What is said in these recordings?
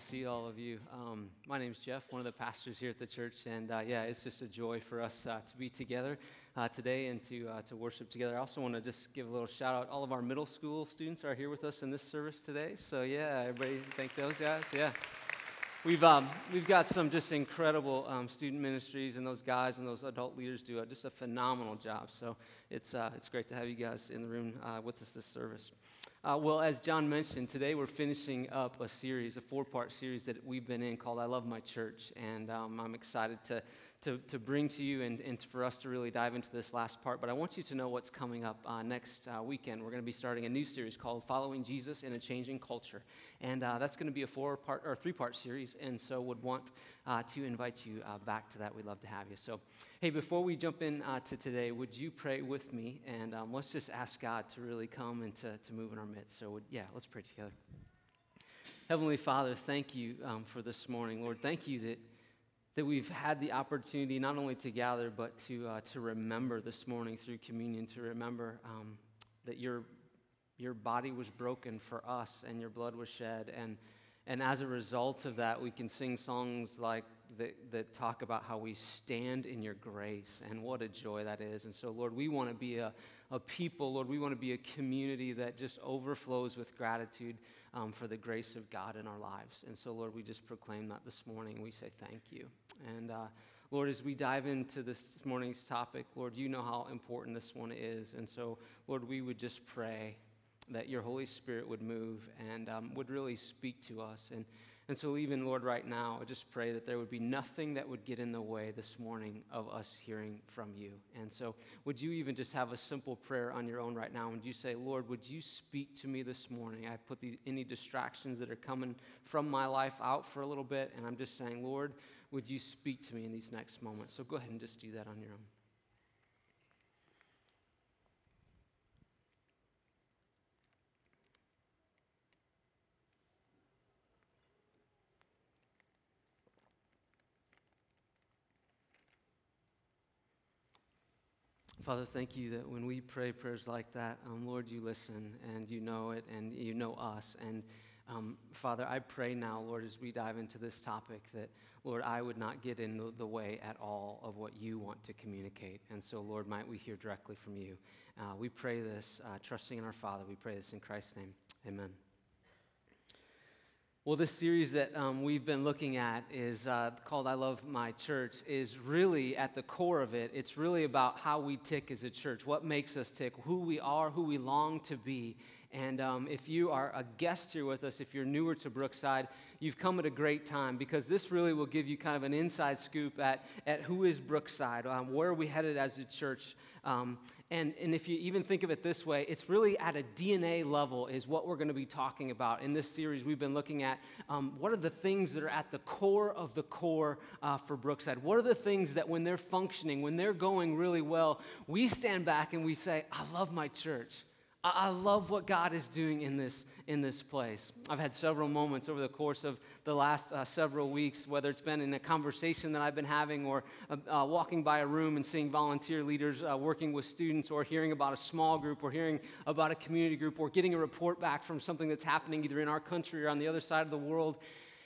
see all of you. Um, my name is Jeff, one of the pastors here at the church, and uh, yeah, it's just a joy for us uh, to be together uh, today and to, uh, to worship together. I also want to just give a little shout out. All of our middle school students are here with us in this service today, so yeah, everybody thank those guys. Yeah. We've, um, we've got some just incredible um, student ministries, and those guys and those adult leaders do a, just a phenomenal job. So it's, uh, it's great to have you guys in the room uh, with us this service. Uh, well, as John mentioned, today we're finishing up a series, a four part series that we've been in called I Love My Church. And um, I'm excited to, to, to bring to you and, and for us to really dive into this last part. But I want you to know what's coming up uh, next uh, weekend. We're going to be starting a new series called Following Jesus in a Changing Culture. And uh, that's going to be a four part or three part series. And so would want uh, to invite you uh, back to that. We'd love to have you. So, hey, before we jump in uh, to today, would you pray with me? And um, let's just ask God to really come and to, to move in our midst. So, would, yeah, let's pray together. Heavenly Father, thank you um, for this morning. Lord, thank you that that we've had the opportunity not only to gather, but to, uh, to remember this morning through communion, to remember um, that your, your body was broken for us and your blood was shed. And, and as a result of that, we can sing songs like that, that talk about how we stand in your grace and what a joy that is. And so, Lord, we want to be a, a people, Lord, we want to be a community that just overflows with gratitude um, for the grace of God in our lives. And so, Lord, we just proclaim that this morning. We say thank you. And uh, Lord, as we dive into this morning's topic, Lord, you know how important this one is. And so, Lord, we would just pray that your Holy Spirit would move and um, would really speak to us. And and so, even, Lord, right now, I just pray that there would be nothing that would get in the way this morning of us hearing from you. And so, would you even just have a simple prayer on your own right now? Would you say, Lord, would you speak to me this morning? I put these, any distractions that are coming from my life out for a little bit, and I'm just saying, Lord, would you speak to me in these next moments? So, go ahead and just do that on your own. Father, thank you that when we pray prayers like that, um, Lord, you listen and you know it and you know us. And um, Father, I pray now, Lord, as we dive into this topic, that, Lord, I would not get in the way at all of what you want to communicate. And so, Lord, might we hear directly from you. Uh, we pray this, uh, trusting in our Father. We pray this in Christ's name. Amen. Well, this series that um, we've been looking at is uh, called I Love My Church, is really at the core of it. It's really about how we tick as a church, what makes us tick, who we are, who we long to be. And um, if you are a guest here with us, if you're newer to Brookside, you've come at a great time because this really will give you kind of an inside scoop at, at who is Brookside, um, where are we headed as a church. Um, and, and if you even think of it this way, it's really at a DNA level, is what we're going to be talking about. In this series, we've been looking at um, what are the things that are at the core of the core uh, for Brookside? What are the things that when they're functioning, when they're going really well, we stand back and we say, I love my church. I love what God is doing in this, in this place. I've had several moments over the course of the last uh, several weeks, whether it's been in a conversation that I've been having, or uh, uh, walking by a room and seeing volunteer leaders uh, working with students, or hearing about a small group, or hearing about a community group, or getting a report back from something that's happening either in our country or on the other side of the world.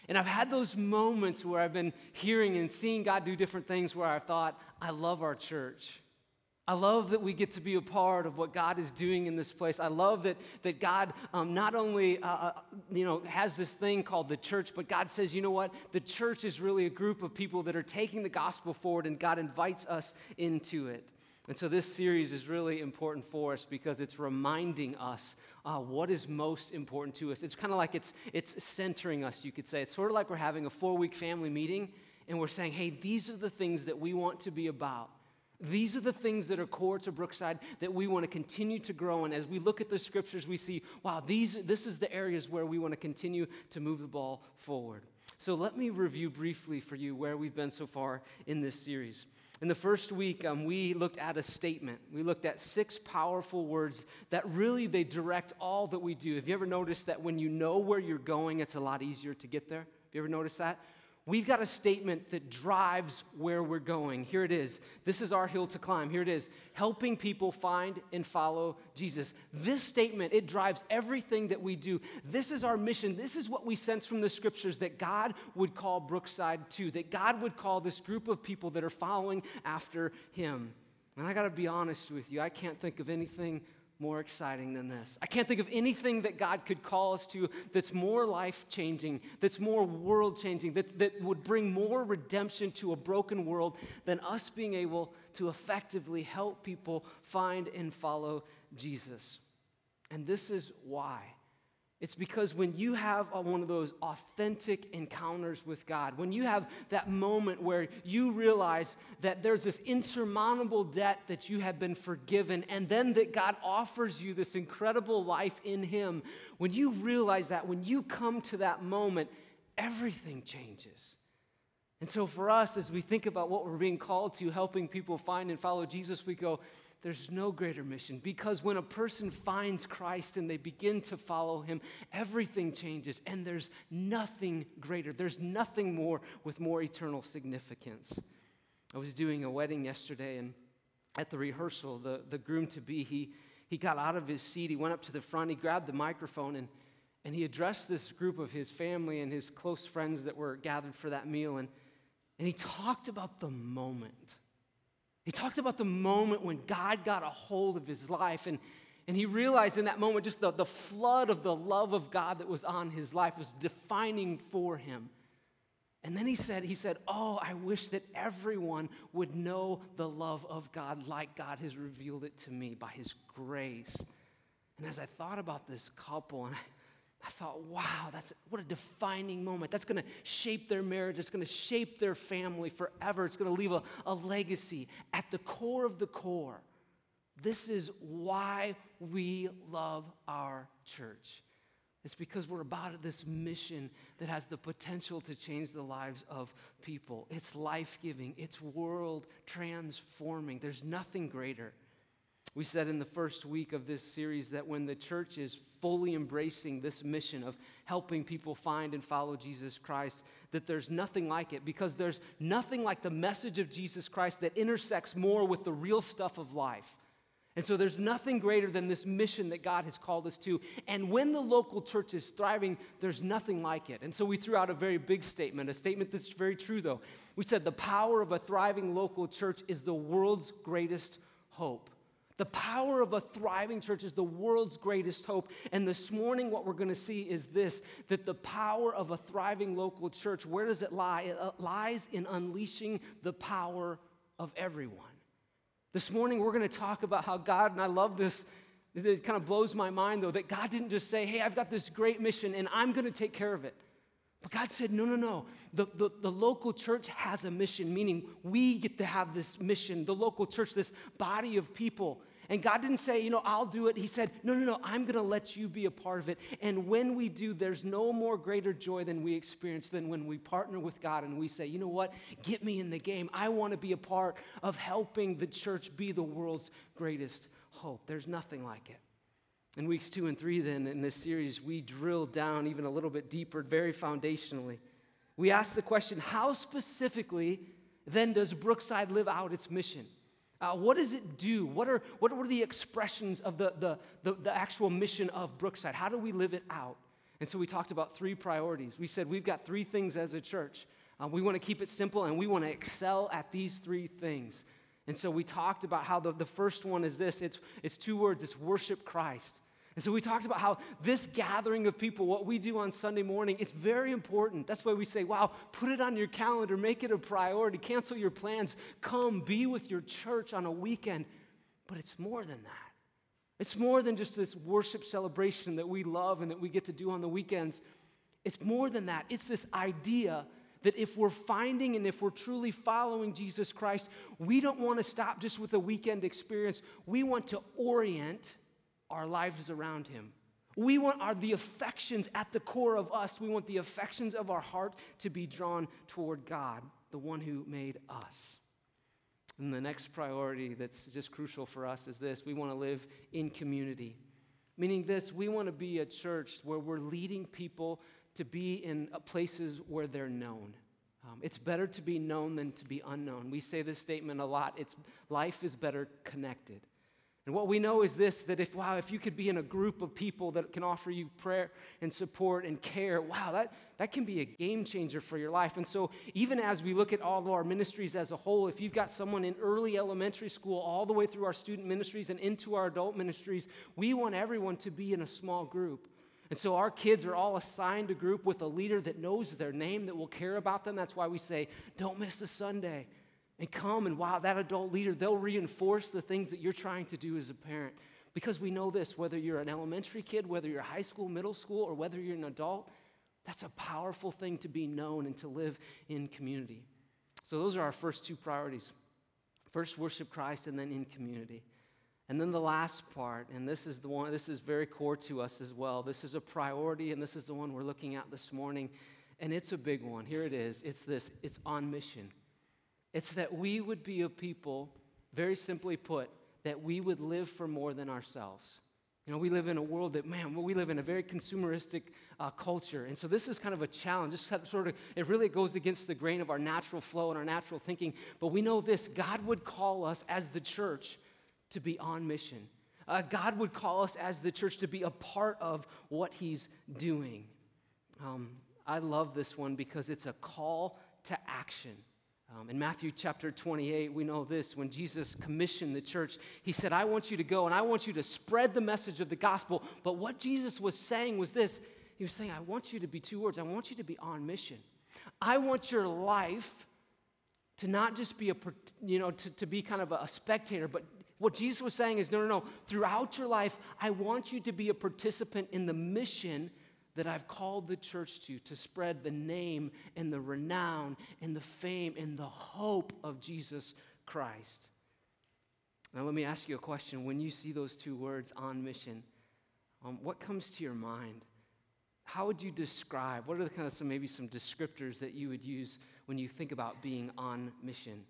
And I've had those moments where I've been hearing and seeing God do different things where I've thought, I love our church. I love that we get to be a part of what God is doing in this place. I love that, that God um, not only uh, uh, you know, has this thing called the church, but God says, you know what? The church is really a group of people that are taking the gospel forward, and God invites us into it. And so this series is really important for us because it's reminding us uh, what is most important to us. It's kind of like it's, it's centering us, you could say. It's sort of like we're having a four week family meeting, and we're saying, hey, these are the things that we want to be about. These are the things that are core to Brookside that we want to continue to grow in. As we look at the scriptures, we see, wow, these, this is the areas where we want to continue to move the ball forward. So let me review briefly for you where we've been so far in this series. In the first week, um, we looked at a statement. We looked at six powerful words that really they direct all that we do. Have you ever noticed that when you know where you're going, it's a lot easier to get there? Have you ever noticed that? We've got a statement that drives where we're going. Here it is. This is our hill to climb. Here it is. Helping people find and follow Jesus. This statement, it drives everything that we do. This is our mission. This is what we sense from the scriptures that God would call Brookside to, that God would call this group of people that are following after him. And I got to be honest with you, I can't think of anything more exciting than this. I can't think of anything that God could call us to that's more life changing, that's more world changing, that, that would bring more redemption to a broken world than us being able to effectively help people find and follow Jesus. And this is why. It's because when you have one of those authentic encounters with God, when you have that moment where you realize that there's this insurmountable debt that you have been forgiven, and then that God offers you this incredible life in Him, when you realize that, when you come to that moment, everything changes. And so, for us, as we think about what we're being called to, helping people find and follow Jesus, we go, there's no greater mission because when a person finds Christ and they begin to follow him, everything changes and there's nothing greater. There's nothing more with more eternal significance. I was doing a wedding yesterday and at the rehearsal, the, the groom to be, he, he got out of his seat, he went up to the front, he grabbed the microphone and, and he addressed this group of his family and his close friends that were gathered for that meal. And, and he talked about the moment he talked about the moment when God got a hold of his life and, and he realized in that moment just the, the flood of the love of God that was on his life was defining for him. And then he said, he said, Oh, I wish that everyone would know the love of God like God has revealed it to me by his grace. And as I thought about this couple, and I, I thought, wow, that's what a defining moment. That's going to shape their marriage. It's going to shape their family forever. It's going to leave a, a legacy at the core of the core. This is why we love our church. It's because we're about this mission that has the potential to change the lives of people. It's life giving, it's world transforming. There's nothing greater. We said in the first week of this series that when the church is fully embracing this mission of helping people find and follow Jesus Christ, that there's nothing like it because there's nothing like the message of Jesus Christ that intersects more with the real stuff of life. And so there's nothing greater than this mission that God has called us to. And when the local church is thriving, there's nothing like it. And so we threw out a very big statement, a statement that's very true, though. We said the power of a thriving local church is the world's greatest hope. The power of a thriving church is the world's greatest hope. And this morning, what we're going to see is this that the power of a thriving local church, where does it lie? It uh, lies in unleashing the power of everyone. This morning, we're going to talk about how God, and I love this, it kind of blows my mind though, that God didn't just say, hey, I've got this great mission and I'm going to take care of it. But God said, no, no, no. The, the, the, local church has a mission, meaning we get to have this mission, the local church, this body of people. And God didn't say, you know, I'll do it. He said, no, no, no, I'm going to let you be a part of it. And when we do, there's no more greater joy than we experience than when we partner with God and we say, you know what, get me in the game. I want to be a part of helping the church be the world's greatest hope. There's nothing like it. In weeks two and three, then, in this series, we drill down even a little bit deeper, very foundationally. We ask the question how specifically then does Brookside live out its mission? Uh, what does it do? What are, what are the expressions of the, the, the, the actual mission of Brookside? How do we live it out? And so we talked about three priorities. We said we've got three things as a church. Uh, we want to keep it simple and we want to excel at these three things. And so we talked about how the, the first one is this it's, it's two words it's worship Christ. And so we talked about how this gathering of people, what we do on Sunday morning, it's very important. That's why we say, wow, put it on your calendar, make it a priority, cancel your plans, come be with your church on a weekend. But it's more than that. It's more than just this worship celebration that we love and that we get to do on the weekends. It's more than that. It's this idea that if we're finding and if we're truly following Jesus Christ, we don't want to stop just with a weekend experience. We want to orient our lives around him. We want our, the affections at the core of us, we want the affections of our heart to be drawn toward God, the one who made us. And the next priority that's just crucial for us is this we want to live in community. Meaning, this, we want to be a church where we're leading people to be in places where they're known. Um, it's better to be known than to be unknown. We say this statement a lot. It's life is better connected. And what we know is this that if, wow, if you could be in a group of people that can offer you prayer and support and care, wow, that, that can be a game changer for your life. And so, even as we look at all of our ministries as a whole, if you've got someone in early elementary school all the way through our student ministries and into our adult ministries, we want everyone to be in a small group. And so, our kids are all assigned a group with a leader that knows their name, that will care about them. That's why we say, don't miss a Sunday and come and wow, that adult leader, they'll reinforce the things that you're trying to do as a parent. Because we know this whether you're an elementary kid, whether you're high school, middle school, or whether you're an adult, that's a powerful thing to be known and to live in community. So, those are our first two priorities first, worship Christ, and then in community. And then the last part, and this is the one, this is very core to us as well. This is a priority, and this is the one we're looking at this morning. And it's a big one. Here it is it's this it's on mission. It's that we would be a people, very simply put, that we would live for more than ourselves. You know, we live in a world that, man, we live in a very consumeristic uh, culture. And so this is kind of a challenge. This sort of, it really goes against the grain of our natural flow and our natural thinking. But we know this God would call us as the church to be on mission. Uh, God would call us as the church to be a part of what He's doing. Um, I love this one because it's a call to action. Um, in Matthew chapter 28, we know this when Jesus commissioned the church, he said, I want you to go and I want you to spread the message of the gospel. But what Jesus was saying was this He was saying, I want you to be two words, I want you to be on mission. I want your life to not just be a, you know, to, to be kind of a spectator, but what Jesus was saying is, no, no, no. Throughout your life, I want you to be a participant in the mission that I've called the church to, to spread the name and the renown and the fame and the hope of Jesus Christ. Now, let me ask you a question. When you see those two words, on mission, um, what comes to your mind? How would you describe? What are the kind of some maybe some descriptors that you would use when you think about being on mission?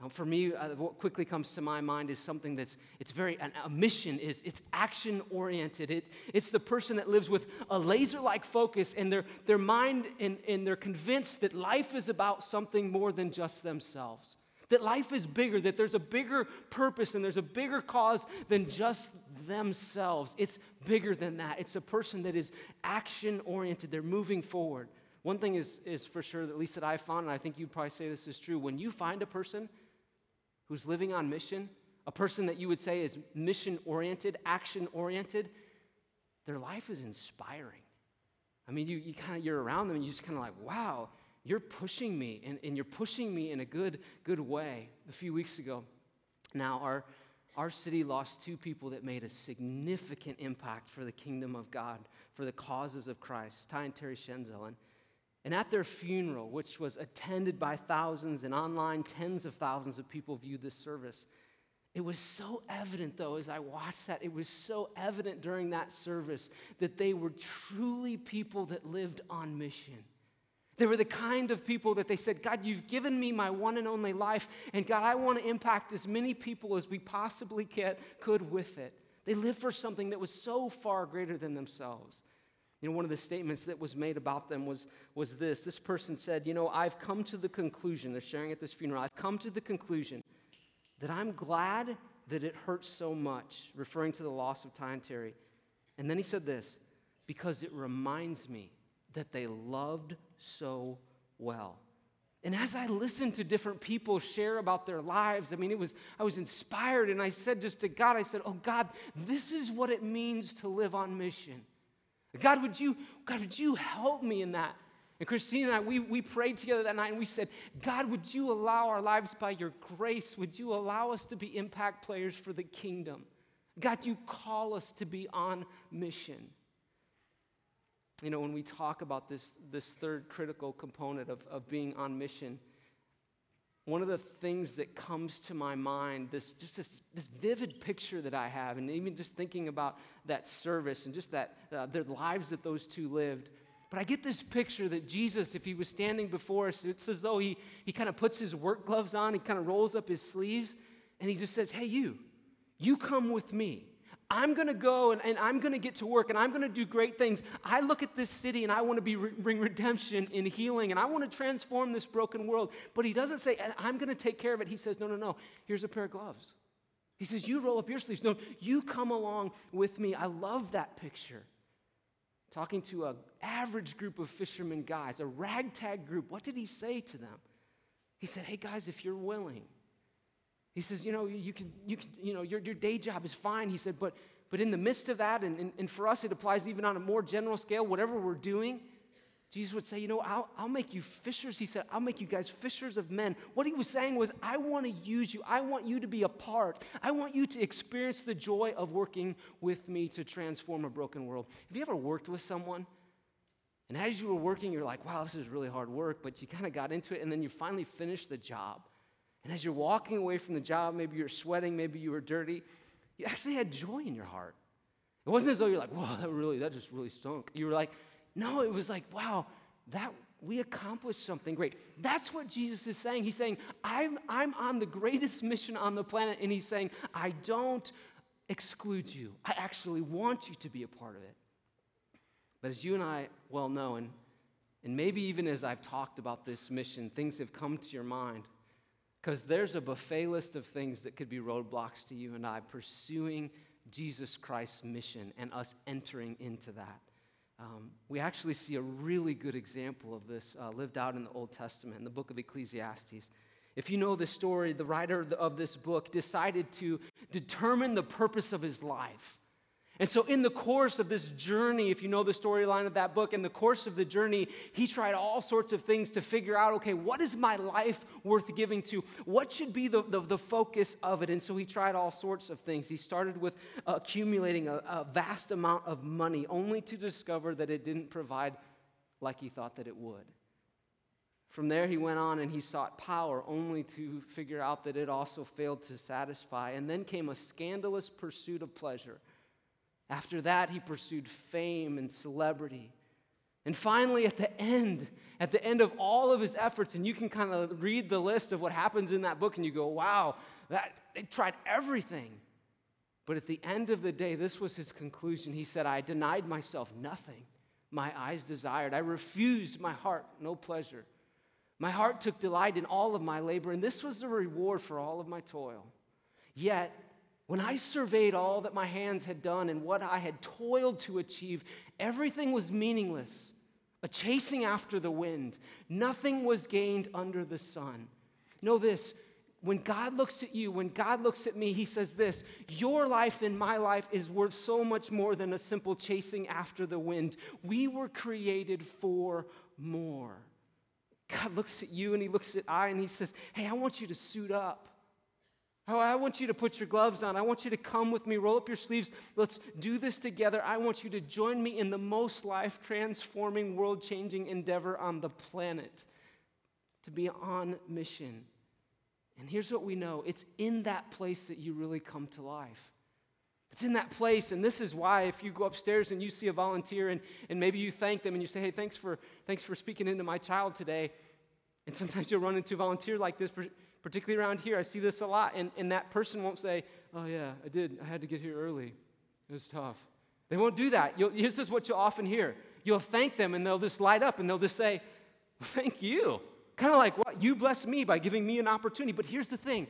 Now, for me, uh, what quickly comes to my mind is something that's, it's very, a mission is, it's action oriented. It, it's the person that lives with a laser like focus and their, their mind and, and they're convinced that life is about something more than just themselves. That life is bigger, that there's a bigger purpose and there's a bigger cause than just themselves. It's bigger than that. It's a person that is action oriented, they're moving forward. One thing is, is for sure, at least that I found, and I think you'd probably say this is true, when you find a person who's living on mission, a person that you would say is mission oriented, action oriented, their life is inspiring. I mean, you, you kind of, you're around them and you just kind of like, wow, you're pushing me and, and you're pushing me in a good, good way. A few weeks ago, now our, our city lost two people that made a significant impact for the kingdom of God, for the causes of Christ, Ty and Terry Shenzel. And at their funeral, which was attended by thousands and online, tens of thousands of people viewed this service. It was so evident, though, as I watched that, it was so evident during that service that they were truly people that lived on mission. They were the kind of people that they said, God, you've given me my one and only life, and God, I want to impact as many people as we possibly can, could with it. They lived for something that was so far greater than themselves. You know, one of the statements that was made about them was, was this. This person said, You know, I've come to the conclusion, they're sharing at this funeral, I've come to the conclusion that I'm glad that it hurts so much, referring to the loss of Ty and Terry. And then he said this, because it reminds me that they loved so well. And as I listened to different people share about their lives, I mean, it was, I was inspired, and I said just to God, I said, Oh God, this is what it means to live on mission. God, would you, God, would you help me in that? And Christine and I, we, we prayed together that night and we said, God, would you allow our lives by your grace? Would you allow us to be impact players for the kingdom? God, you call us to be on mission. You know, when we talk about this, this third critical component of, of being on mission, one of the things that comes to my mind, this just this, this vivid picture that I have, and even just thinking about that service and just that uh, the lives that those two lived. But I get this picture that Jesus, if he was standing before us, it's as though he, he kind of puts his work gloves on, he kind of rolls up his sleeves, and he just says, Hey, you, you come with me. I'm going to go and, and I'm going to get to work and I'm going to do great things. I look at this city and I want to bring redemption and healing and I want to transform this broken world. But he doesn't say, I'm going to take care of it. He says, no, no, no. Here's a pair of gloves. He says, you roll up your sleeves. No, you come along with me. I love that picture. Talking to an average group of fishermen guys, a ragtag group. What did he say to them? He said, hey guys, if you're willing, he says, you know, you can, you can, you know, your, your day job is fine. He said, but, but in the midst of that, and, and, and for us, it applies even on a more general scale, whatever we're doing, Jesus would say, you know, I'll, I'll make you fishers. He said, I'll make you guys fishers of men. What he was saying was, I want to use you. I want you to be a part. I want you to experience the joy of working with me to transform a broken world. Have you ever worked with someone? And as you were working, you're like, wow, this is really hard work, but you kind of got into it, and then you finally finished the job. And as you're walking away from the job, maybe you're sweating, maybe you were dirty, you actually had joy in your heart. It wasn't as though you're like, "Wow, that really, that just really stunk. You were like, no, it was like, wow, that we accomplished something great. That's what Jesus is saying. He's saying, I'm, I'm on the greatest mission on the planet, and he's saying, I don't exclude you. I actually want you to be a part of it. But as you and I well know, and, and maybe even as I've talked about this mission, things have come to your mind. Because there's a buffet list of things that could be roadblocks to you and I pursuing Jesus Christ's mission and us entering into that. Um, we actually see a really good example of this uh, lived out in the Old Testament, in the book of Ecclesiastes. If you know the story, the writer of this book decided to determine the purpose of his life. And so, in the course of this journey, if you know the storyline of that book, in the course of the journey, he tried all sorts of things to figure out okay, what is my life worth giving to? What should be the, the, the focus of it? And so, he tried all sorts of things. He started with accumulating a, a vast amount of money, only to discover that it didn't provide like he thought that it would. From there, he went on and he sought power, only to figure out that it also failed to satisfy. And then came a scandalous pursuit of pleasure after that, he pursued fame and celebrity. And finally, at the end, at the end of all of his efforts, and you can kind of read the list of what happens in that book, and you go, wow, that, they tried everything. But at the end of the day, this was his conclusion. He said, I denied myself nothing my eyes desired. I refused my heart no pleasure. My heart took delight in all of my labor, and this was the reward for all of my toil. Yet, when I surveyed all that my hands had done and what I had toiled to achieve, everything was meaningless, a chasing after the wind. Nothing was gained under the sun. Know this when God looks at you, when God looks at me, He says this Your life and my life is worth so much more than a simple chasing after the wind. We were created for more. God looks at you and He looks at I and He says, Hey, I want you to suit up. Oh, I want you to put your gloves on. I want you to come with me, roll up your sleeves. Let's do this together. I want you to join me in the most life transforming, world changing endeavor on the planet to be on mission. And here's what we know it's in that place that you really come to life. It's in that place, and this is why if you go upstairs and you see a volunteer and, and maybe you thank them and you say, hey, thanks for, thanks for speaking into my child today. And sometimes you'll run into a volunteer like this particularly around here, I see this a lot, and, and that person won't say, Oh, yeah, I did. I had to get here early. It was tough. They won't do that. You'll, this is what you'll often hear. You'll thank them, and they'll just light up, and they'll just say, Thank you. Kind of like, What? You blessed me by giving me an opportunity. But here's the thing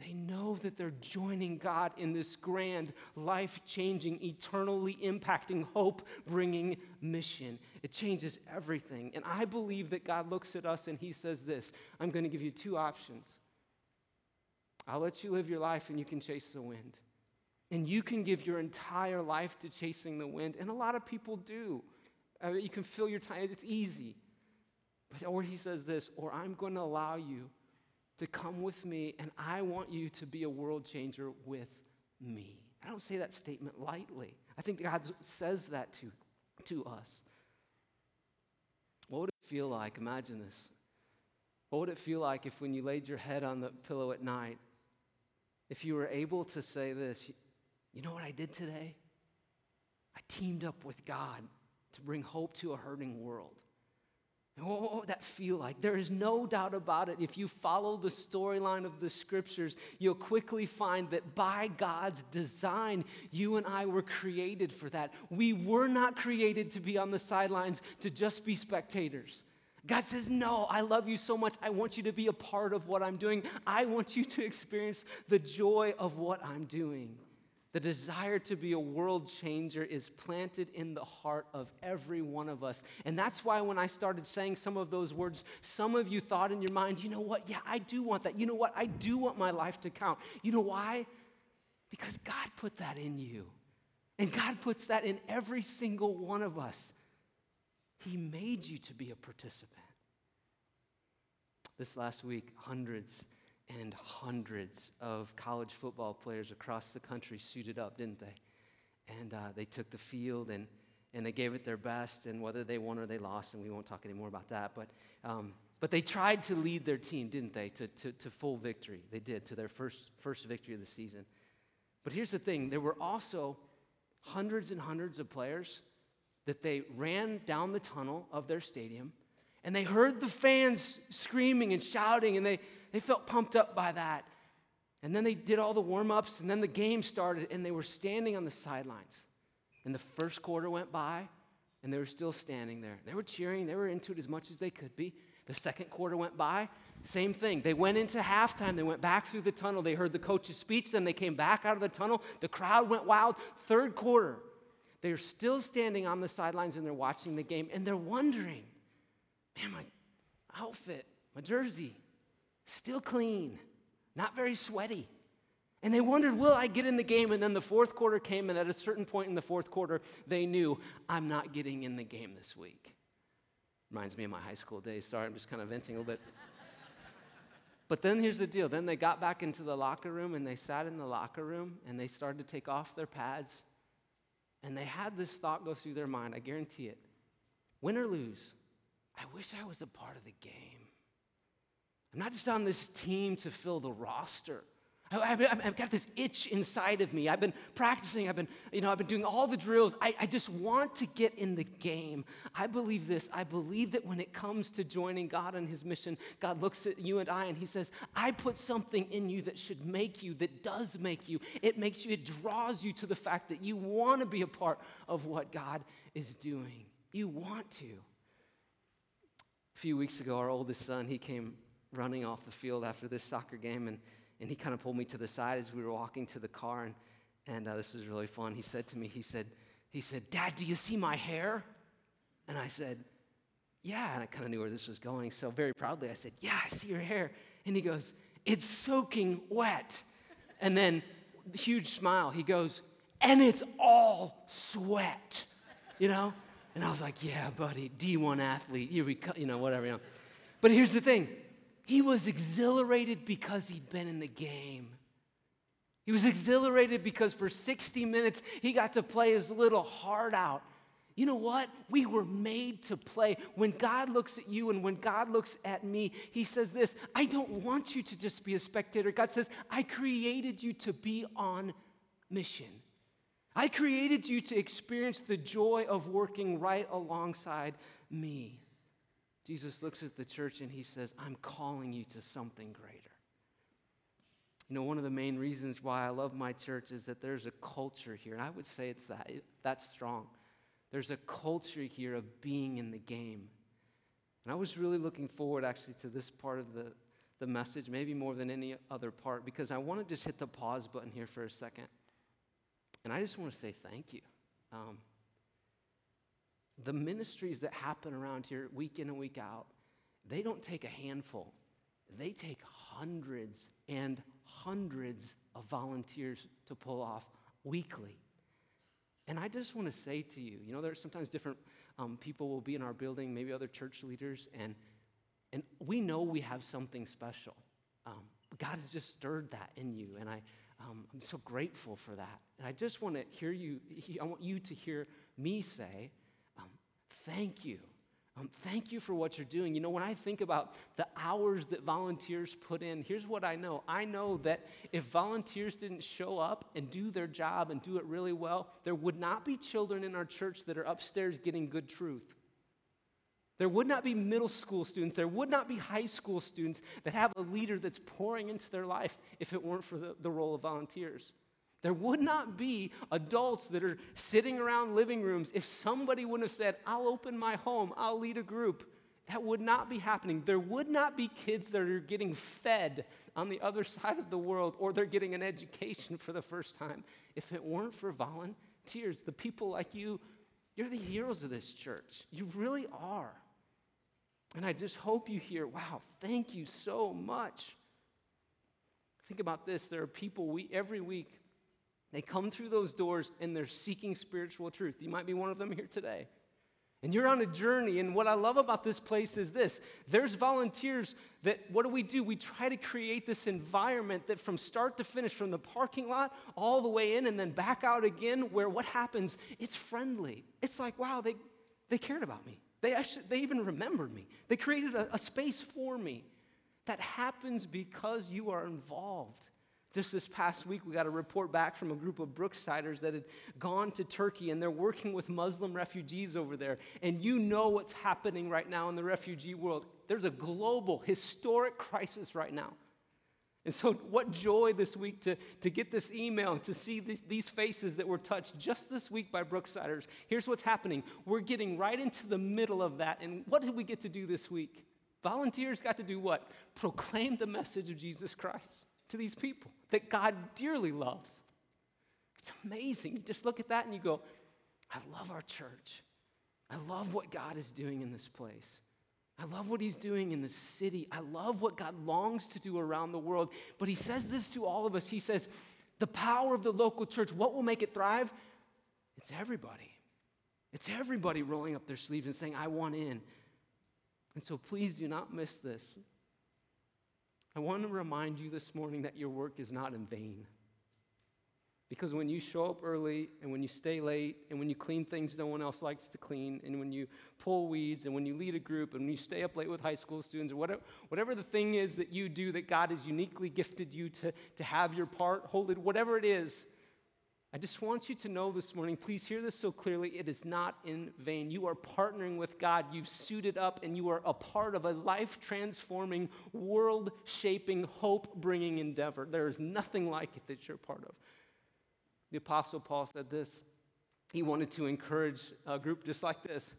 they know that they're joining God in this grand, life changing, eternally impacting, hope bringing mission. It changes everything. And I believe that God looks at us and He says this I'm going to give you two options. I'll let you live your life and you can chase the wind. And you can give your entire life to chasing the wind. And a lot of people do. Mean, you can fill your time, it's easy. But, or he says this, or I'm going to allow you to come with me, and I want you to be a world changer with me. I don't say that statement lightly. I think God says that to, to us. What would it feel like? Imagine this. What would it feel like if, when you laid your head on the pillow at night, if you were able to say this, you know what I did today? I teamed up with God to bring hope to a hurting world. What would that feel like? There is no doubt about it. If you follow the storyline of the scriptures, you'll quickly find that by God's design, you and I were created for that. We were not created to be on the sidelines to just be spectators. God says, No, I love you so much. I want you to be a part of what I'm doing. I want you to experience the joy of what I'm doing. The desire to be a world changer is planted in the heart of every one of us. And that's why when I started saying some of those words, some of you thought in your mind, you know what? Yeah, I do want that. You know what? I do want my life to count. You know why? Because God put that in you. And God puts that in every single one of us. He made you to be a participant. This last week, hundreds and hundreds of college football players across the country suited up, didn't they? And uh, they took the field and, and they gave it their best, and whether they won or they lost, and we won't talk anymore about that, but, um, but they tried to lead their team, didn't they, to, to, to full victory. They did, to their first, first victory of the season. But here's the thing there were also hundreds and hundreds of players that they ran down the tunnel of their stadium and they heard the fans screaming and shouting and they, they felt pumped up by that. And then they did all the warm ups, and then the game started, and they were standing on the sidelines. And the first quarter went by, and they were still standing there. They were cheering, they were into it as much as they could be. The second quarter went by, same thing. They went into halftime, they went back through the tunnel, they heard the coach's speech, then they came back out of the tunnel. The crowd went wild. Third quarter, they're still standing on the sidelines and they're watching the game, and they're wondering, man, my outfit, my jersey, still clean, not very sweaty. And they wondered, will I get in the game? And then the fourth quarter came, and at a certain point in the fourth quarter, they knew, I'm not getting in the game this week. Reminds me of my high school days. Sorry, I'm just kind of venting a little bit. but then here's the deal. Then they got back into the locker room, and they sat in the locker room, and they started to take off their pads. And they had this thought go through their mind, I guarantee it. Win or lose, I wish I was a part of the game. I'm not just on this team to fill the roster. I've, I've, got this itch inside of me. I've been practicing. I've been, you know, I've been doing all the drills. I, I just want to get in the game. I believe this. I believe that when it comes to joining God on His mission, God looks at you and I and He says, "I put something in you that should make you, that does make you. It makes you. It draws you to the fact that you want to be a part of what God is doing. You want to." A few weeks ago, our oldest son, he came running off the field after this soccer game, and, and he kind of pulled me to the side as we were walking to the car, and, and uh, this was really fun. He said to me, he said, he said, Dad, do you see my hair? And I said, yeah, and I kind of knew where this was going, so very proudly I said, yeah, I see your hair. And he goes, it's soaking wet. And then, huge smile, he goes, and it's all sweat, you know? And I was like, yeah, buddy, D1 athlete, you, you know, whatever, you know. But here's the thing he was exhilarated because he'd been in the game. He was exhilarated because for 60 minutes he got to play his little heart out. You know what? We were made to play. When God looks at you and when God looks at me, He says this I don't want you to just be a spectator. God says, I created you to be on mission. I created you to experience the joy of working right alongside me. Jesus looks at the church and he says, I'm calling you to something greater. You know, one of the main reasons why I love my church is that there's a culture here, and I would say it's that, that's strong. There's a culture here of being in the game. And I was really looking forward actually to this part of the, the message, maybe more than any other part, because I want to just hit the pause button here for a second. And I just want to say thank you. Um, the ministries that happen around here week in and week out, they don't take a handful, they take hundreds and hundreds of volunteers to pull off weekly. And I just want to say to you, you know, there's sometimes different um, people will be in our building, maybe other church leaders, and, and we know we have something special. Um, God has just stirred that in you, and I, um, I'm so grateful for that. And I just want to hear you, I want you to hear me say, thank you. Um, thank you for what you're doing. You know, when I think about the hours that volunteers put in, here's what I know. I know that if volunteers didn't show up and do their job and do it really well, there would not be children in our church that are upstairs getting good truth. There would not be middle school students, there would not be high school students that have a leader that's pouring into their life if it weren't for the, the role of volunteers. There would not be adults that are sitting around living rooms if somebody wouldn't have said, I'll open my home, I'll lead a group. That would not be happening. There would not be kids that are getting fed on the other side of the world or they're getting an education for the first time if it weren't for volunteers. The people like you, you're the heroes of this church. You really are. And I just hope you hear, wow, thank you so much. Think about this there are people we, every week, they come through those doors and they're seeking spiritual truth. You might be one of them here today. And you're on a journey. And what I love about this place is this there's volunteers that, what do we do? We try to create this environment that from start to finish, from the parking lot all the way in and then back out again, where what happens? It's friendly. It's like, wow, they, they cared about me. They actually, they even remembered me. They created a, a space for me. That happens because you are involved. Just this past week, we got a report back from a group of Brooksiders that had gone to Turkey and they're working with Muslim refugees over there. And you know what's happening right now in the refugee world. There's a global, historic crisis right now. And so, what joy this week to, to get this email to see these, these faces that were touched just this week by Brooksiders. Here's what's happening we're getting right into the middle of that. And what did we get to do this week? Volunteers got to do what? Proclaim the message of Jesus Christ to these people that God dearly loves. It's amazing. You just look at that and you go, I love our church. I love what God is doing in this place. I love what he's doing in the city. I love what God longs to do around the world. But he says this to all of us. He says, the power of the local church, what will make it thrive? It's everybody. It's everybody rolling up their sleeves and saying, I want in. And so please do not miss this. I want to remind you this morning that your work is not in vain. Because when you show up early and when you stay late and when you clean things no one else likes to clean and when you pull weeds and when you lead a group and when you stay up late with high school students or whatever, whatever the thing is that you do that God has uniquely gifted you to, to have your part, hold it, whatever it is, I just want you to know this morning, please hear this so clearly. It is not in vain. You are partnering with God. You've suited up and you are a part of a life transforming, world shaping, hope bringing endeavor. There is nothing like it that you're part of. The Apostle Paul said this. He wanted to encourage a group just like this.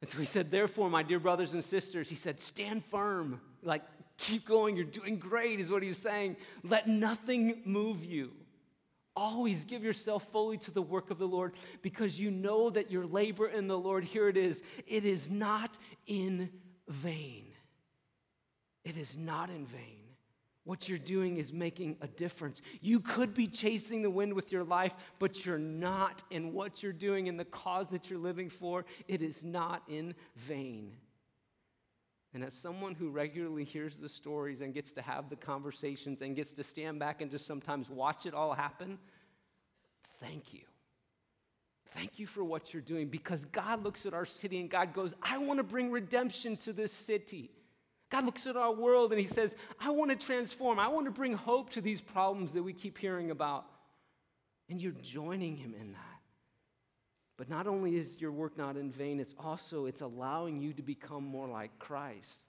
And so he said, Therefore, my dear brothers and sisters, he said, stand firm. Like, keep going. You're doing great, is what he was saying. Let nothing move you. Always give yourself fully to the work of the Lord because you know that your labor in the Lord, here it is, it is not in vain. It is not in vain. What you're doing is making a difference. You could be chasing the wind with your life, but you're not. And what you're doing and the cause that you're living for, it is not in vain. And as someone who regularly hears the stories and gets to have the conversations and gets to stand back and just sometimes watch it all happen, thank you. Thank you for what you're doing because God looks at our city and God goes, I want to bring redemption to this city. God looks at our world and He says, I want to transform. I want to bring hope to these problems that we keep hearing about. And you're joining Him in that. But not only is your work not in vain, it's also it's allowing you to become more like Christ.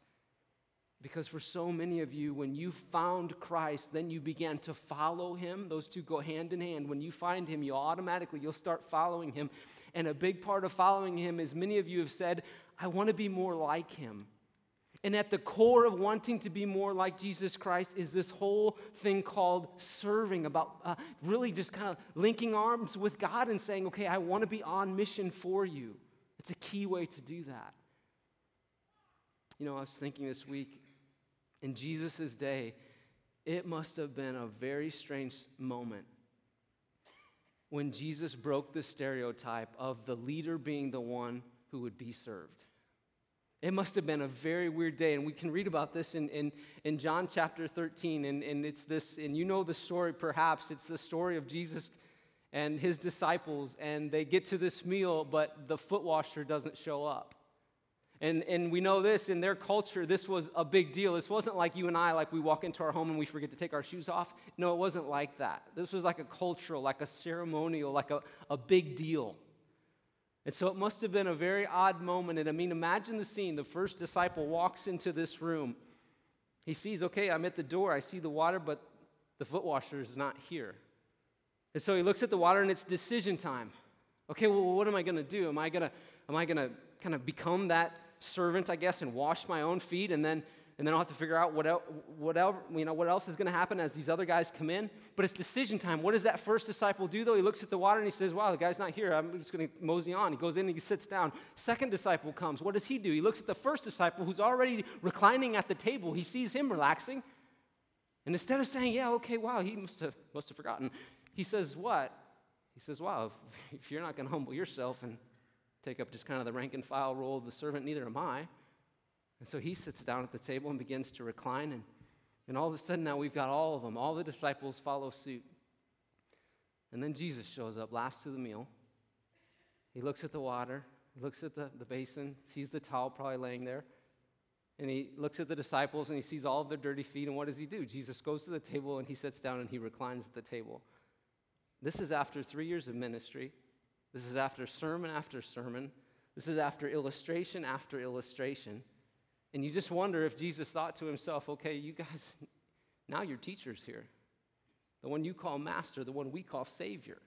Because for so many of you, when you found Christ, then you began to follow him. Those two go hand in hand. When you find him, you automatically you'll start following him. And a big part of following him is many of you have said, I want to be more like him. And at the core of wanting to be more like Jesus Christ is this whole thing called serving, about uh, really just kind of linking arms with God and saying, okay, I want to be on mission for you. It's a key way to do that. You know, I was thinking this week, in Jesus' day, it must have been a very strange moment when Jesus broke the stereotype of the leader being the one who would be served. It must have been a very weird day. And we can read about this in, in, in John chapter 13. And, and it's this, and you know the story perhaps. It's the story of Jesus and his disciples. And they get to this meal, but the foot washer doesn't show up. And, and we know this in their culture, this was a big deal. This wasn't like you and I, like we walk into our home and we forget to take our shoes off. No, it wasn't like that. This was like a cultural, like a ceremonial, like a, a big deal. And so it must have been a very odd moment. And I mean, imagine the scene. The first disciple walks into this room. He sees, okay, I'm at the door, I see the water, but the foot washer is not here. And so he looks at the water and it's decision time. Okay, well, what am I going to do? Am I going to am I going to kind of become that servant, I guess, and wash my own feet and then and then I'll have to figure out what, el- whatever, you know, what else is going to happen as these other guys come in. But it's decision time. What does that first disciple do, though? He looks at the water and he says, Wow, the guy's not here. I'm just going to mosey on. He goes in and he sits down. Second disciple comes. What does he do? He looks at the first disciple who's already reclining at the table. He sees him relaxing. And instead of saying, Yeah, okay, wow, he must have, must have forgotten, he says, What? He says, Wow, if, if you're not going to humble yourself and take up just kind of the rank and file role of the servant, neither am I. And so he sits down at the table and begins to recline. And, and all of a sudden, now we've got all of them. All the disciples follow suit. And then Jesus shows up last to the meal. He looks at the water, looks at the, the basin, sees the towel probably laying there. And he looks at the disciples and he sees all of their dirty feet. And what does he do? Jesus goes to the table and he sits down and he reclines at the table. This is after three years of ministry. This is after sermon after sermon. This is after illustration after illustration. And you just wonder if Jesus thought to himself, okay, you guys, now your teacher's here. The one you call master, the one we call savior.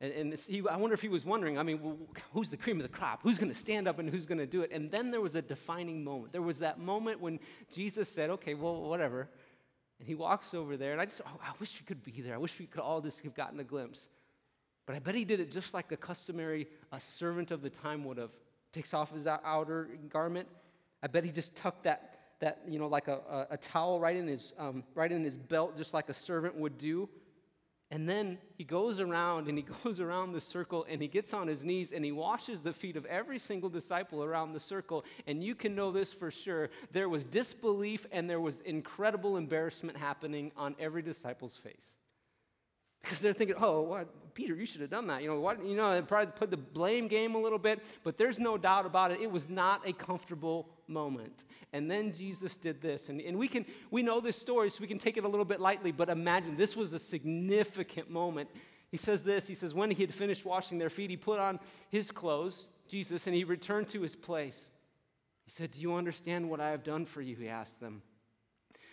And, and he, I wonder if he was wondering, I mean, well, who's the cream of the crop? Who's going to stand up and who's going to do it? And then there was a defining moment. There was that moment when Jesus said, okay, well, whatever. And he walks over there, and I just, oh, I wish we could be there. I wish we could all just have gotten a glimpse. But I bet he did it just like the customary a servant of the time would have. Takes off his outer garment, I bet he just tucked that, that you know, like a, a, a towel right in, his, um, right in his belt, just like a servant would do. And then he goes around and he goes around the circle and he gets on his knees and he washes the feet of every single disciple around the circle. And you can know this for sure. There was disbelief and there was incredible embarrassment happening on every disciple's face. Because they're thinking, oh, what, Peter, you should have done that. You know, what, you know, probably put the blame game a little bit, but there's no doubt about it. It was not a comfortable moment. And then Jesus did this. And, and we can, we know this story, so we can take it a little bit lightly, but imagine this was a significant moment. He says this, he says, when he had finished washing their feet, he put on his clothes, Jesus, and he returned to his place. He said, Do you understand what I have done for you? He asked them.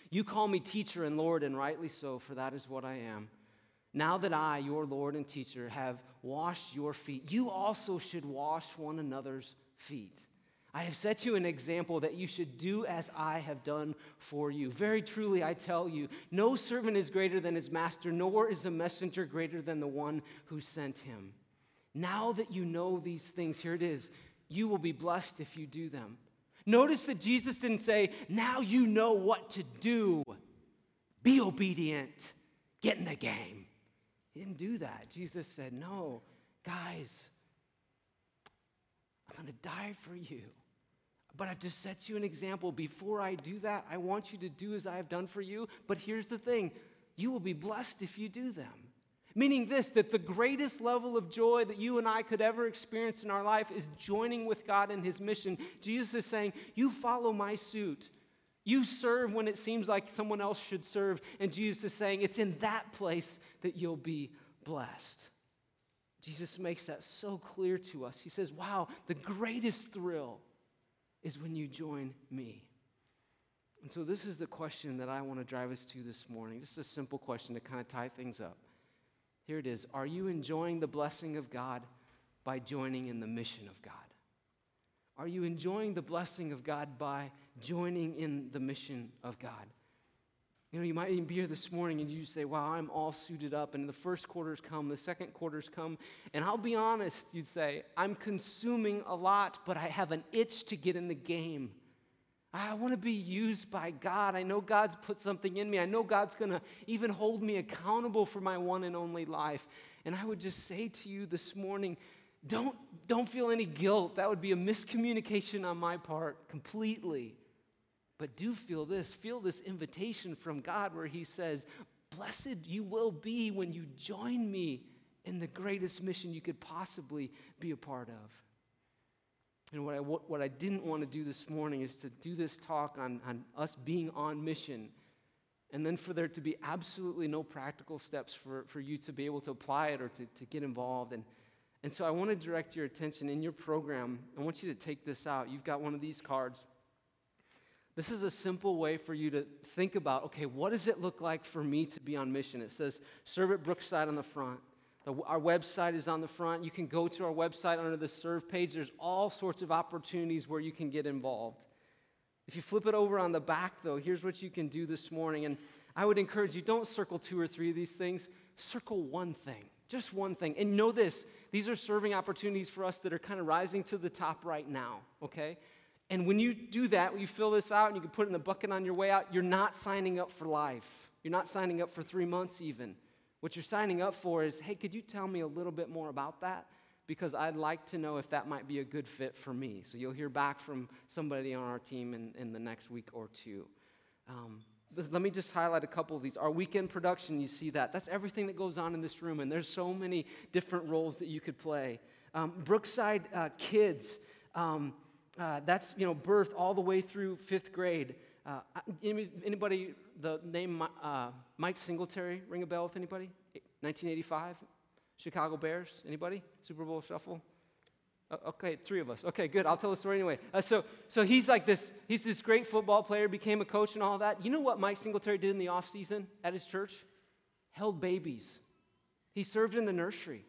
You call me teacher and Lord, and rightly so, for that is what I am. Now that I, your Lord and teacher, have washed your feet, you also should wash one another's feet. I have set you an example that you should do as I have done for you. Very truly, I tell you, no servant is greater than his master, nor is a messenger greater than the one who sent him. Now that you know these things, here it is, you will be blessed if you do them. Notice that Jesus didn't say, Now you know what to do. Be obedient, get in the game. He didn't do that. Jesus said, No, guys, I'm going to die for you. But I've just set you an example. Before I do that, I want you to do as I have done for you. But here's the thing you will be blessed if you do them. Meaning this, that the greatest level of joy that you and I could ever experience in our life is joining with God in His mission. Jesus is saying, You follow my suit. You serve when it seems like someone else should serve. And Jesus is saying, It's in that place that you'll be blessed. Jesus makes that so clear to us. He says, Wow, the greatest thrill is when you join me. And so, this is the question that I want to drive us to this morning. Just a simple question to kind of tie things up. Here it is Are you enjoying the blessing of God by joining in the mission of God? Are you enjoying the blessing of God by joining in the mission of God? You know, you might even be here this morning and you say, Wow, I'm all suited up, and the first quarters come, the second quarters come. And I'll be honest, you'd say, I'm consuming a lot, but I have an itch to get in the game. I want to be used by God. I know God's put something in me. I know God's going to even hold me accountable for my one and only life. And I would just say to you this morning, don't, don't feel any guilt. That would be a miscommunication on my part completely. But do feel this feel this invitation from God where He says, Blessed you will be when you join me in the greatest mission you could possibly be a part of. And what I, what I didn't want to do this morning is to do this talk on, on us being on mission, and then for there to be absolutely no practical steps for, for you to be able to apply it or to, to get involved. And, And so I want to direct your attention in your program. I want you to take this out. You've got one of these cards. This is a simple way for you to think about okay, what does it look like for me to be on mission? It says, serve at Brookside on the front. The, our website is on the front. You can go to our website under the serve page. There's all sorts of opportunities where you can get involved. If you flip it over on the back, though, here's what you can do this morning. And I would encourage you don't circle two or three of these things, circle one thing, just one thing. And know this these are serving opportunities for us that are kind of rising to the top right now, okay? And when you do that, when you fill this out and you can put it in the bucket on your way out, you're not signing up for life. You're not signing up for three months even. What you're signing up for is hey, could you tell me a little bit more about that? Because I'd like to know if that might be a good fit for me. So you'll hear back from somebody on our team in, in the next week or two. Um, let me just highlight a couple of these. Our weekend production, you see that. That's everything that goes on in this room, and there's so many different roles that you could play. Um, Brookside uh, Kids, um, uh, that's, you know, birth all the way through fifth grade. Uh, anybody, the name uh, Mike Singletary, ring a bell with anybody? 1985, Chicago Bears, anybody? Super Bowl shuffle? Okay, three of us. Okay, good. I'll tell the story anyway. Uh, so, so he's like this. He's this great football player, became a coach and all that. You know what Mike Singletary did in the off season at his church? Held babies. He served in the nursery.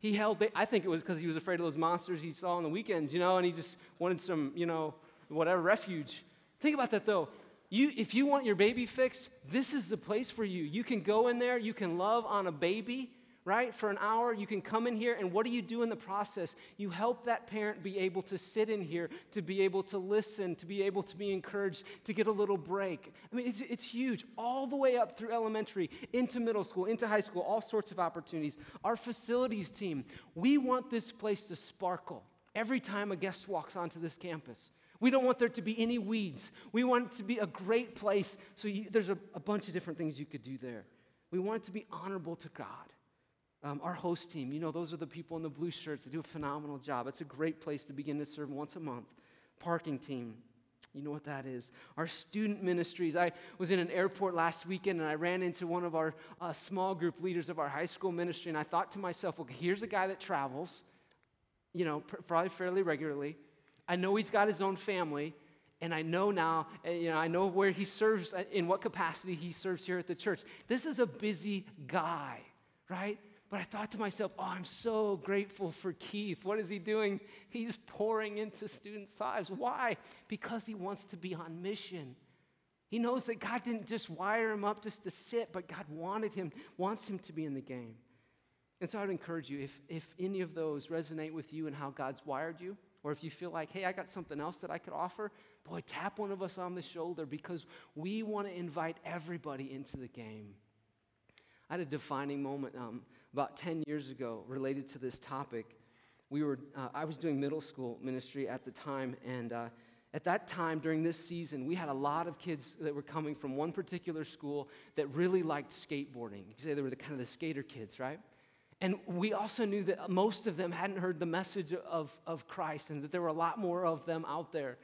He held, ba- I think it was because he was afraid of those monsters he saw on the weekends, you know, and he just wanted some, you know, whatever, refuge. Think about that though. You, if you want your baby fixed, this is the place for you. You can go in there, you can love on a baby, right? For an hour, you can come in here, and what do you do in the process? You help that parent be able to sit in here, to be able to listen, to be able to be encouraged, to get a little break. I mean, it's, it's huge, all the way up through elementary, into middle school, into high school, all sorts of opportunities. Our facilities team, we want this place to sparkle every time a guest walks onto this campus. We don't want there to be any weeds. We want it to be a great place. So you, there's a, a bunch of different things you could do there. We want it to be honorable to God. Um, our host team, you know, those are the people in the blue shirts that do a phenomenal job. It's a great place to begin to serve once a month. Parking team, you know what that is. Our student ministries. I was in an airport last weekend and I ran into one of our uh, small group leaders of our high school ministry, and I thought to myself, okay, here's a guy that travels, you know, pr- probably fairly regularly. I know he's got his own family, and I know now, eh, you know, I know where he serves, uh, in what capacity he serves here at the church. This is a busy guy, right? But I thought to myself, oh, I'm so grateful for Keith. What is he doing? He's pouring into students' lives. Why? Because he wants to be on mission. He knows that God didn't just wire him up just to sit, but God wanted him, wants him to be in the game. And so I'd encourage you, if, if any of those resonate with you and how God's wired you, or if you feel like, hey, I got something else that I could offer, boy, tap one of us on the shoulder because we want to invite everybody into the game. I had a defining moment. Um, about 10 years ago related to this topic. We were, uh, I was doing middle school ministry at the time, and uh, at that time during this season, we had a lot of kids that were coming from one particular school that really liked skateboarding. You could say they were the kind of the skater kids, right? And we also knew that most of them hadn't heard the message of, of Christ and that there were a lot more of them out there.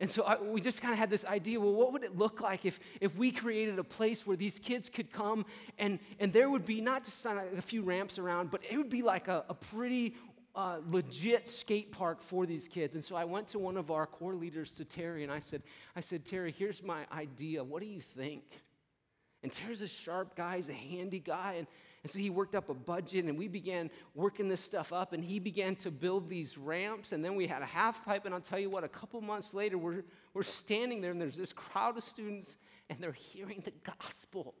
And so I, we just kind of had this idea well, what would it look like if, if we created a place where these kids could come and, and there would be not just a few ramps around, but it would be like a, a pretty uh, legit skate park for these kids. And so I went to one of our core leaders, to Terry, and I said, I said, Terry, here's my idea. What do you think? And Terry's a sharp guy, he's a handy guy. And, and so he worked up a budget and we began working this stuff up and he began to build these ramps. And then we had a half pipe. And I'll tell you what, a couple months later, we're, we're standing there and there's this crowd of students and they're hearing the gospel.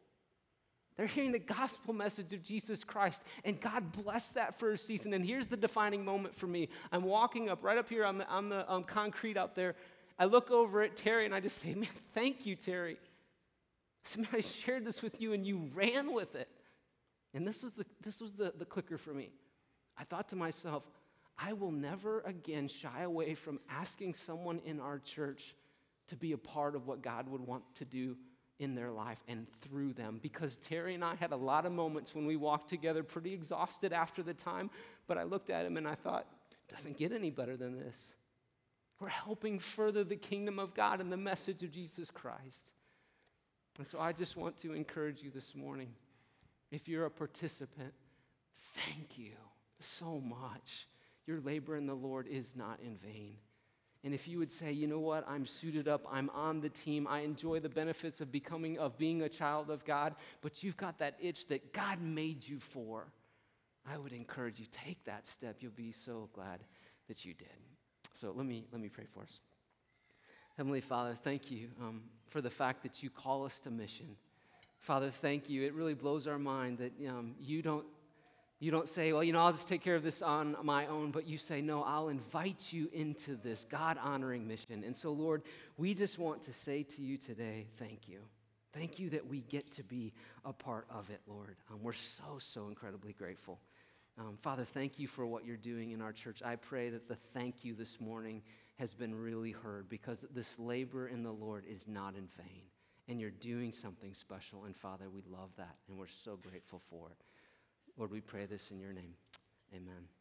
They're hearing the gospel message of Jesus Christ, and God blessed that first season. And here's the defining moment for me. I'm walking up right up here on the, on the um, concrete out there. I look over at Terry and I just say, Man, thank you, Terry. I said, Man, I shared this with you and you ran with it. And this was the, this was the, the clicker for me. I thought to myself, I will never again shy away from asking someone in our church to be a part of what God would want to do in their life and through them. Because Terry and I had a lot of moments when we walked together pretty exhausted after the time, but I looked at him and I thought, doesn't get any better than this. We're helping further the kingdom of God and the message of Jesus Christ. And so I just want to encourage you this morning if you're a participant, thank you. so much. Your labor in the Lord is not in vain. And if you would say, you know what, I'm suited up, I'm on the team, I enjoy the benefits of becoming, of being a child of God, but you've got that itch that God made you for, I would encourage you, take that step. You'll be so glad that you did. So let me, let me pray for us. Heavenly Father, thank you um, for the fact that you call us to mission. Father, thank you. It really blows our mind that um, you don't you don't say, well, you know, I'll just take care of this on my own, but you say, no, I'll invite you into this God honoring mission. And so, Lord, we just want to say to you today, thank you. Thank you that we get to be a part of it, Lord. Um, we're so, so incredibly grateful. Um, Father, thank you for what you're doing in our church. I pray that the thank you this morning has been really heard because this labor in the Lord is not in vain. And you're doing something special. And Father, we love that. And we're so grateful for it. Lord, we pray this in your name. Amen.